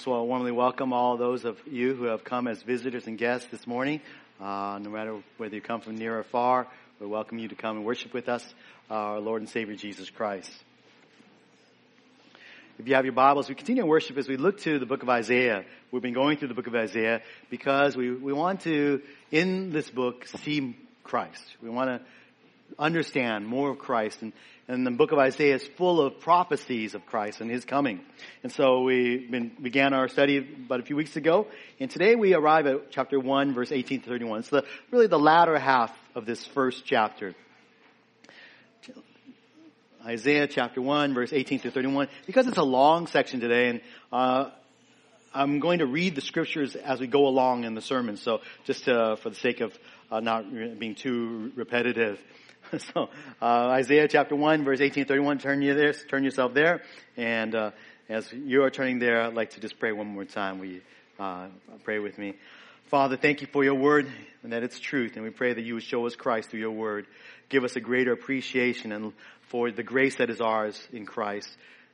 So I warmly welcome all those of you who have come as visitors and guests this morning. Uh, no matter whether you come from near or far, we welcome you to come and worship with us, uh, our Lord and Savior Jesus Christ. If you have your Bibles, we continue to worship as we look to the book of Isaiah. We've been going through the book of Isaiah because we, we want to, in this book, see Christ. We want to understand more of Christ and, and the book of Isaiah is full of prophecies of Christ and His coming. And so we been, began our study about a few weeks ago, and today we arrive at chapter 1, verse 18 to 31. It's the, really the latter half of this first chapter. Isaiah chapter 1, verse 18 to 31. Because it's a long section today, and uh, I'm going to read the scriptures as we go along in the sermon, so just uh, for the sake of uh, not being too repetitive. so uh, Isaiah chapter 1 verse 18 31, turn, you there, turn yourself there. And uh, as you are turning there, I'd like to just pray one more time. You uh, pray with me? Father, thank you for your word and that it's truth. And we pray that you would show us Christ through your word. Give us a greater appreciation and for the grace that is ours in Christ.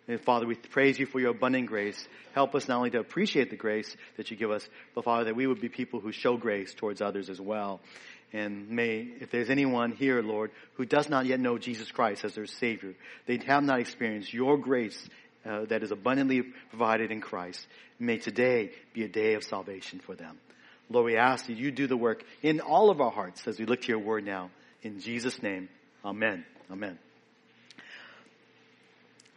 And Father, we praise you for your abundant grace. Help us not only to appreciate the grace that you give us, but Father, that we would be people who show grace towards others as well. And may, if there's anyone here, Lord, who does not yet know Jesus Christ as their Savior, they have not experienced your grace uh, that is abundantly provided in Christ, may today be a day of salvation for them. Lord, we ask that you do the work in all of our hearts as we look to your word now. In Jesus' name, amen. Amen.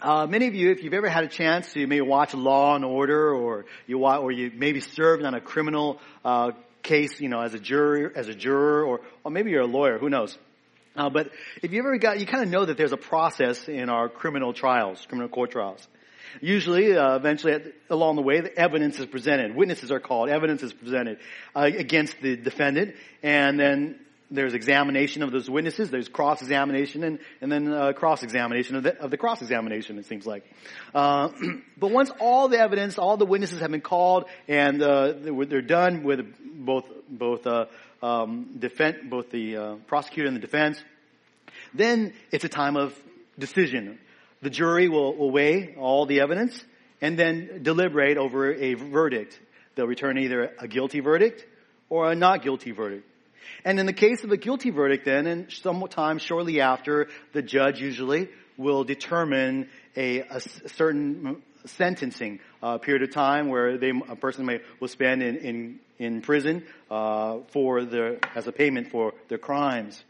Uh, many of you, if you've ever had a chance to maybe watch Law and Order, or you or you maybe served on a criminal uh, case, you know, as a juror, as a juror, or, or maybe you're a lawyer, who knows? Uh, but if you ever got, you kind of know that there's a process in our criminal trials, criminal court trials. Usually, uh, eventually, along the way, the evidence is presented. Witnesses are called. Evidence is presented uh, against the defendant, and then there's examination of those witnesses, there's cross-examination, and, and then uh, cross-examination of the, of the cross-examination, it seems like. Uh, but once all the evidence, all the witnesses have been called, and uh, they're done with both, both, uh, um, defense, both the uh, prosecutor and the defense, then it's a time of decision. The jury will, will weigh all the evidence, and then deliberate over a verdict. They'll return either a guilty verdict or a not guilty verdict. And in the case of a guilty verdict then, and sometime shortly after, the judge usually will determine a, a certain sentencing uh, period of time where they, a person may will spend in in, in prison uh, for their as a payment for their crimes.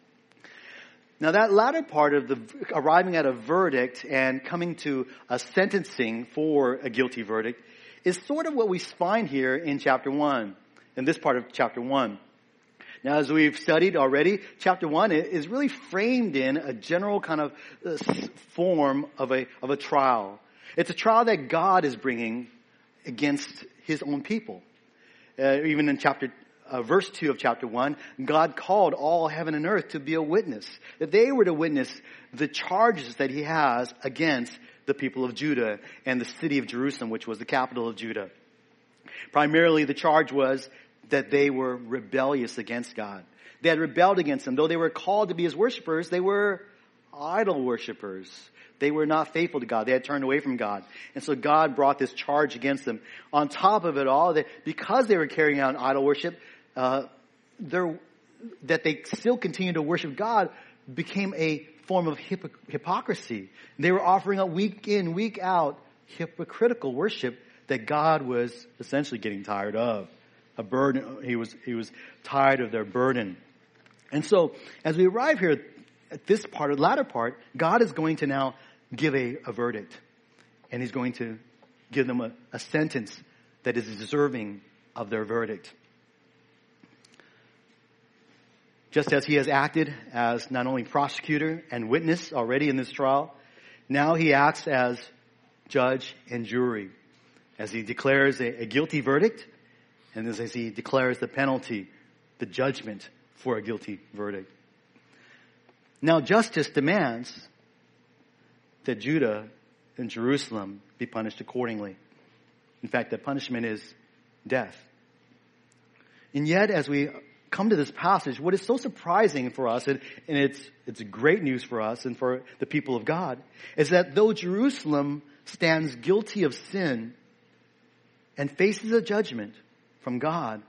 Now that latter part of the arriving at a verdict and coming to a sentencing for a guilty verdict is sort of what we find here in chapter one, in this part of chapter one. Now, as we've studied already, chapter one is really framed in a general kind of uh, form of a, of a trial. It's a trial that God is bringing against his own people. Uh, even in chapter, uh, verse 2 of chapter 1, God called all heaven and earth to be a witness. That they were to witness the charges that he has against the people of Judah and the city of Jerusalem, which was the capital of Judah. Primarily the charge was that they were rebellious against God. They had rebelled against him. Though they were called to be his worshipers, they were idol worshipers. They were not faithful to God. They had turned away from God. And so God brought this charge against them. On top of it all, that because they were carrying out idol worship, uh, that they still continued to worship God became a form of hypocrisy. They were offering a week in, week out hypocritical worship that God was essentially getting tired of a burden. He was, he was tired of their burden. And so, as we arrive here at this part, the latter part, God is going to now give a, a verdict. And He's going to give them a, a sentence that is deserving of their verdict. Just as He has acted as not only prosecutor and witness already in this trial, now He acts as judge and jury. As He declares a, a guilty verdict, and as he declares the penalty, the judgment for a guilty verdict. Now justice demands that Judah and Jerusalem be punished accordingly. In fact, that punishment is death. And yet, as we come to this passage, what is so surprising for us, and, and it's, it's great news for us and for the people of God, is that though Jerusalem stands guilty of sin, and faces a judgment from God,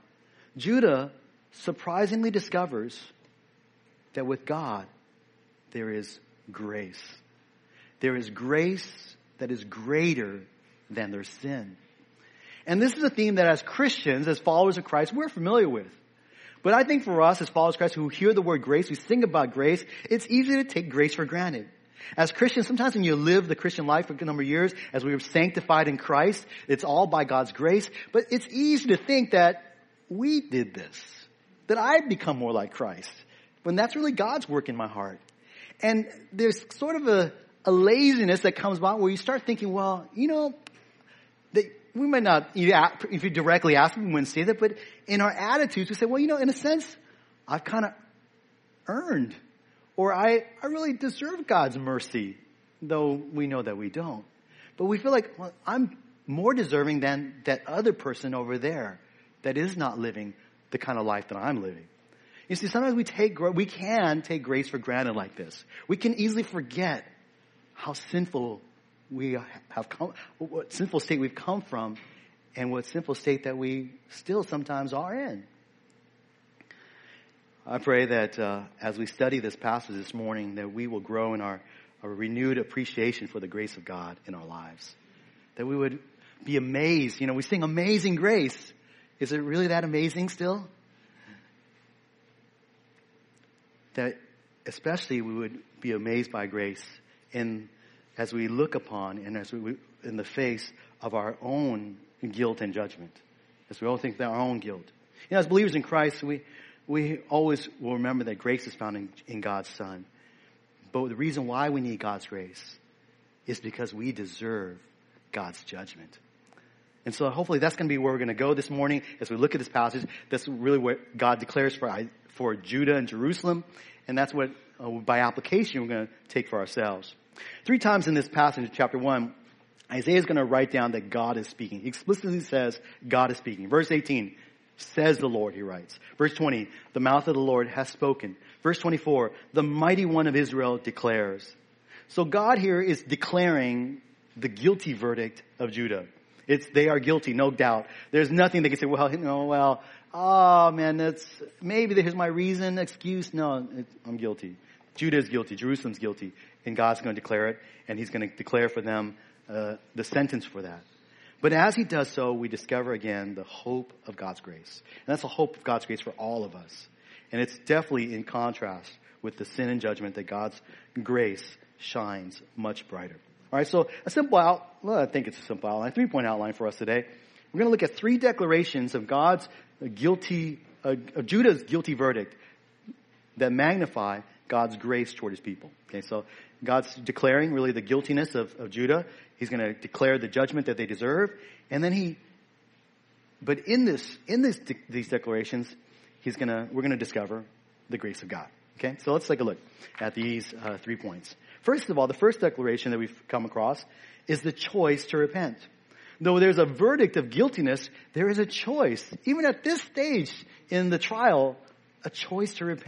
Judah surprisingly discovers that with God, there is grace. There is grace that is greater than their sin. And this is a theme that as Christians, as followers of Christ, we're familiar with. But I think for us as followers of Christ who hear the word grace, we sing about grace, it's easy to take grace for granted. As Christians, sometimes when you live the Christian life for a number of years, as we are sanctified in Christ, it's all by God's grace. But it's easy to think that we did this, that I've become more like Christ, when that's really God's work in my heart. And there's sort of a, a laziness that comes about where you start thinking, well, you know, they, we might not, if you directly ask me, we wouldn't say that, but in our attitudes, we say, well, you know, in a sense, I've kind of earned, or I, I really deserve God's mercy, though we know that we don't. But we feel like, well, I'm more deserving than that other person over there that is not living the kind of life that I'm living. You see, sometimes we take, we can take grace for granted like this. We can easily forget how sinful we have come, what sinful state we've come from, and what sinful state that we still sometimes are in. I pray that uh, as we study this passage this morning, that we will grow in our, our renewed appreciation for the grace of God in our lives. That we would be amazed. You know, we sing Amazing Grace. Is it really that amazing still? That especially we would be amazed by grace in as we look upon and as we, in the face of our own guilt and judgment. As we all think that our own guilt. You know, as believers in Christ, we, we always will remember that grace is found in, in God's Son. But the reason why we need God's grace is because we deserve God's judgment. And so hopefully that's going to be where we're going to go this morning as we look at this passage. That's really what God declares for, for Judah and Jerusalem. And that's what, uh, by application, we're going to take for ourselves. Three times in this passage, chapter 1, Isaiah is going to write down that God is speaking. He explicitly says God is speaking. Verse 18, says the Lord, he writes. Verse 20, the mouth of the Lord has spoken. Verse 24, the mighty one of Israel declares. So God here is declaring the guilty verdict of Judah. It's, they are guilty, no doubt. There's nothing they can say, well, you know, well, oh man, that's, maybe here's my reason, excuse. No, I'm guilty. Judah is guilty. Jerusalem's guilty and God's going to declare it, and He's going to declare for them uh, the sentence for that. But as He does so, we discover again the hope of God's grace. And that's the hope of God's grace for all of us. And it's definitely in contrast with the sin and judgment that God's grace shines much brighter. All right, so a simple out, well, I think it's a simple outline, three point outline for us today. We're going to look at three declarations of God's guilty, uh, of Judah's guilty verdict that magnify God's grace toward his people. Okay, so God's declaring really the guiltiness of, of Judah. He's going to declare the judgment that they deserve. And then he, but in this, in this, these declarations, he's going to, we're going to discover the grace of God. Okay, so let's take a look at these uh, three points. First of all, the first declaration that we've come across is the choice to repent. Though there's a verdict of guiltiness, there is a choice, even at this stage in the trial, a choice to repent.